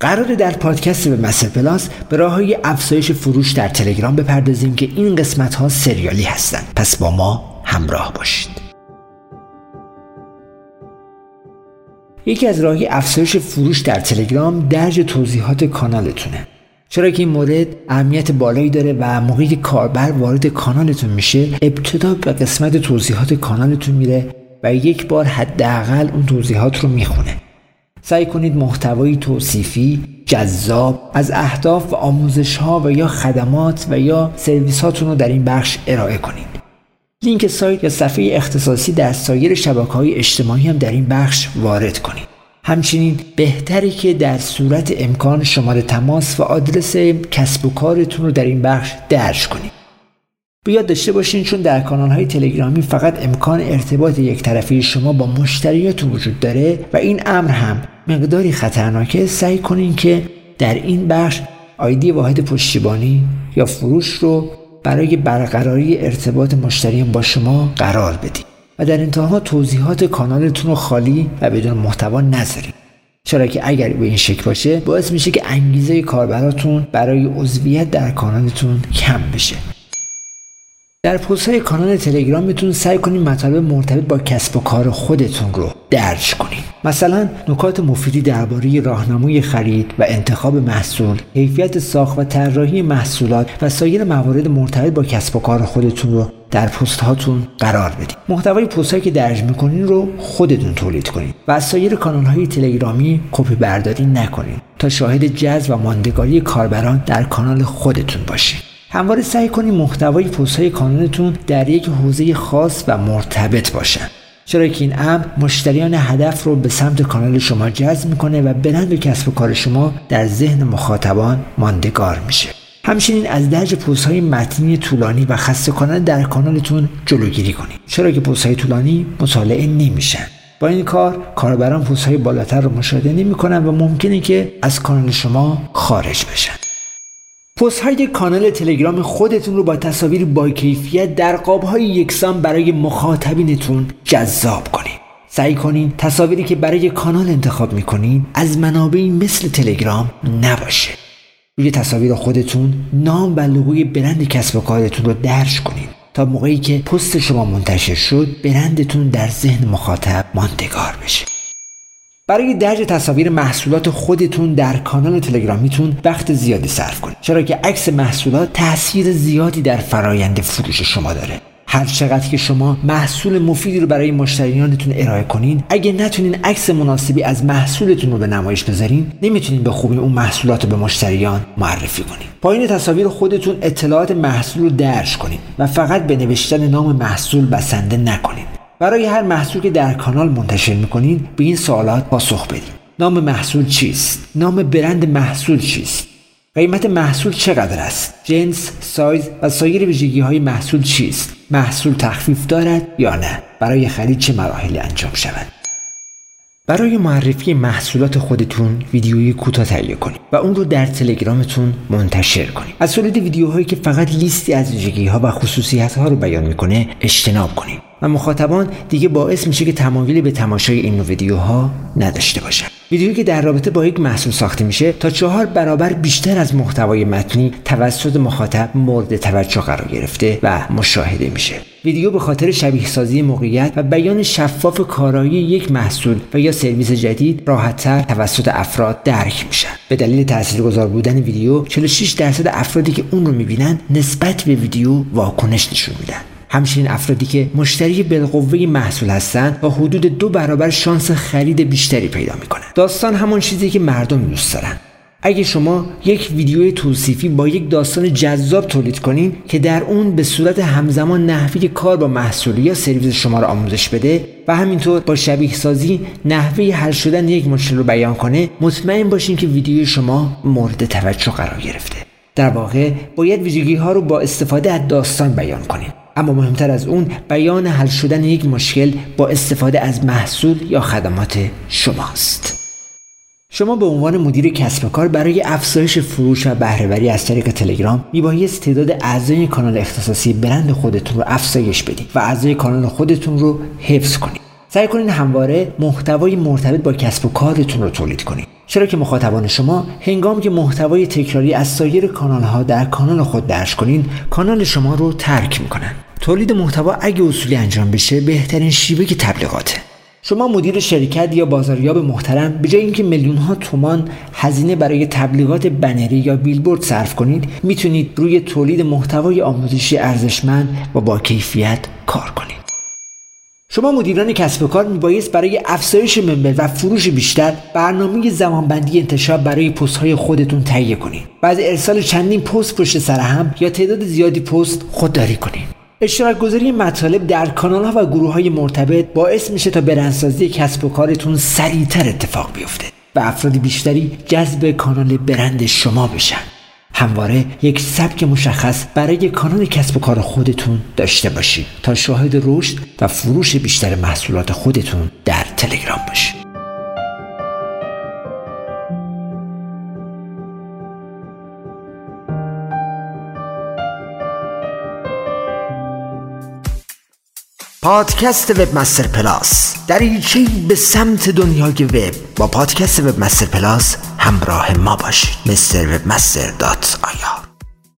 قرار در پادکست به مستر پلاس به راه های افزایش فروش در تلگرام بپردازیم که این قسمت ها سریالی هستند. پس با ما همراه باشید. یکی از راهی افزایش فروش در تلگرام درج توضیحات کانالتونه. چرا که این مورد اهمیت بالایی داره و موقعی که کاربر وارد کانالتون میشه ابتدا به قسمت توضیحات کانالتون میره و یک بار حداقل اون توضیحات رو می‌خونه. سعی کنید محتوای توصیفی جذاب از اهداف و آموزش ها و یا خدمات و یا سرویس رو در این بخش ارائه کنید. لینک سایت یا صفحه اختصاصی در سایر شبکه های اجتماعی هم در این بخش وارد کنید. همچنین بهتری که در صورت امکان شماره تماس و آدرس کسب و کارتون رو در این بخش درج کنید. بیاد داشته باشین چون در کانال های تلگرامی فقط امکان ارتباط یک طرفی شما با مشتریاتون وجود داره و این امر هم مقداری خطرناکه. سعی کنین که در این بخش آیدی واحد پشتیبانی یا فروش رو برای برقراری ارتباط مشتریان با شما قرار بدید و در انتها توضیحات کانالتون رو خالی و بدون محتوا نذارید چرا که اگر به این شکل باشه باعث میشه که انگیزه کاربراتون برای عضویت در کانالتون کم بشه. در پست های کانال تلگرامتون سعی کنید مطالب مرتبط با کسب و کار خودتون رو درج کنید. مثلا نکات مفیدی درباره راهنمای خرید و انتخاب محصول کیفیت ساخت و طراحی محصولات و سایر موارد مرتبط با کسب و کار خودتون رو در پست هاتون قرار بدید. محتوای پست که درج می‌کنین رو خودتون تولید کنید و از سایر کانال های تلگرامی کپی برداری نکنید تا شاهد جذب و ماندگاری کاربران در کانال خودتون باشید همواره سعی کنید محتوای پست های در یک حوزه خاص و مرتبط باشن چرا که این امر مشتریان هدف رو به سمت کانال شما جذب می‌کنه و برند و کسب و کار شما در ذهن مخاطبان ماندگار میشه. همچنین از درج پست های متنی طولانی و خسته کننده در کانالتون جلوگیری کنید. چرا که پست های طولانی مطالعه نمیشن. با این کار کاربران پست های بالاتر رو مشاهده نمی‌کنن و ممکنه که از کانال شما خارج بشن. پست های کانال تلگرام خودتون رو با تصاویر با کیفیت در قاب های یکسان برای مخاطبینتون جذاب کنید. سعی کنین تصاویری که برای کانال انتخاب می‌کنین از منابعی مثل تلگرام نباشه. روی تصاویر خودتون نام و لوگوی برند کسب و کارتون رو درج کنید تا موقعی که پست شما منتشر شد برندتون در ذهن مخاطب ماندگار بشه. برای درج تصاویر محصولات خودتون در کانال تلگرامیتون وقت زیادی صرف کنید. چرا که عکس محصولات تاثیر زیادی در فرایند فروش شما داره. هر چقدر که شما محصول مفیدی رو برای مشتریانتون ارائه کنین اگه نتونین عکس مناسبی از محصولتون رو به نمایش بذارین نمی‌تونین به خوبی اون محصولات رو به مشتریان معرفی کنین. پایین تصاویر خودتون اطلاعات محصول رو درج کنین و فقط به نوشتن نام محصول بسنده نکنین. برای هر محصول که در کانال منتشر می‌کنین به این سوالات پاسخ بدید. نام محصول چیست؟ نام برند محصول چیست؟ قیمت محصول چقدر است؟ جنس سایز و سایر ویژگی های محصول چیست؟ محصول تخفیف دارد یا نه؟ برای خرید چه مراحلی انجام شود؟ برای معرفی محصولات خودتون ویدیوی کوتاه تهیه کنید و اون رو در تلگرامتون منتشر کنید. از تولید ویدیوهایی که فقط لیستی از ویژگی ها و خصوصیت ها رو بیان می‌کنه اجتناب کنید. مخاطبان دیگه باعث میشه که تمایلی به تماشای این ویدیوها نداشته باشن. ویدیویی که در رابطه با یک محصول ساخته میشه تا چهار برابر بیشتر از محتوای متنی توسط مخاطب مورد توجه قرار گرفته و مشاهده میشه. ویدیو به خاطر شبیه سازی موقعیت و بیان شفاف کارایی یک محصول و یا سرویس جدید راحتتر توسط افراد درک میشن. به دلیل تاثیرگذار بودن ویدیو 46 درصد افرادی که اون رو می‌بینن نسبت به ویدیو واکنش نشون میدن. همچنین افرادی که مشتری بالقوه محصول هستند با حدود دو برابر شانس خرید بیشتری پیدا می‌کنن داستان همون چیزی که مردم دوست دارن. اگه شما یک ویدیو توصیفی با یک داستان جذاب تولید کنین که در اون به صورت همزمان نحوه کار با محصول یا سرویس شما را آموزش بده و همینطور با شبیه سازی نحوه حل شدن یک مشکل رو بیان کنه مطمئن باشین که ویدیو شما مورد توجه قرار گرفته. در واقع باید ویژگی ها رو با استفاده از داستان بیان کنید اما مهمتر از اون بیان حل شدن یک مشکل با استفاده از محصول یا خدمات شماست. شما به عنوان مدیر کسب و کار برای افزایش فروش و بهرهوری از طریق تلگرام میبایست تعداد اعضای کانال اختصاصی برند خودتون رو افزایش بدید و اعضای کانال خودتون رو حفظ کنید. سعی کنید همواره محتوای مرتبط با کسب و کارتون رو تولید کنید. چرا که مخاطبان شما هنگام که محتوای تکراری از سایر کانال ها در کانال خود درج کنین کانال شما رو ترک می‌کنن. تولید محتوا اگه اصولی انجام بشه بهترین شیوه که تبلیغاته. شما مدیر شرکت یا بازاریاب محترم به جای اینکه میلیون ها تومان هزینه برای تبلیغات بنری یا بیلبورد صرف کنید می‌تونید روی تولید محتوای آموزشی ارزشمند و با کیفیت کار کنید. شما مدیران کسب و کار میبایست برای افزایش منبر و فروش بیشتر برنامه زمانبندی انتشار برای پست های خودتون تهیه کنید. بعد ارسال چندین پست پشت سر هم یا تعداد زیادی پست خودداری کنید. اشتراک گذاری مطالب در کانال ها و گروه های مرتبط باعث میشه تا برندسازی کسب و کارتون سریعتر اتفاق بیفته و افراد بیشتری جذب کانال برند شما بشن. همواره یک سبک مشخص برای کانال کسب و کار خودتون داشته باشید تا شاهد رشد و فروش بیشتر محصولات خودتون در تلگرام باشید. پادکست وب مستر پلاس دریچه به سمت دنیای وب با پادکست وب مستر پلاس همراه ما باشید. مستر وب مستر dot IR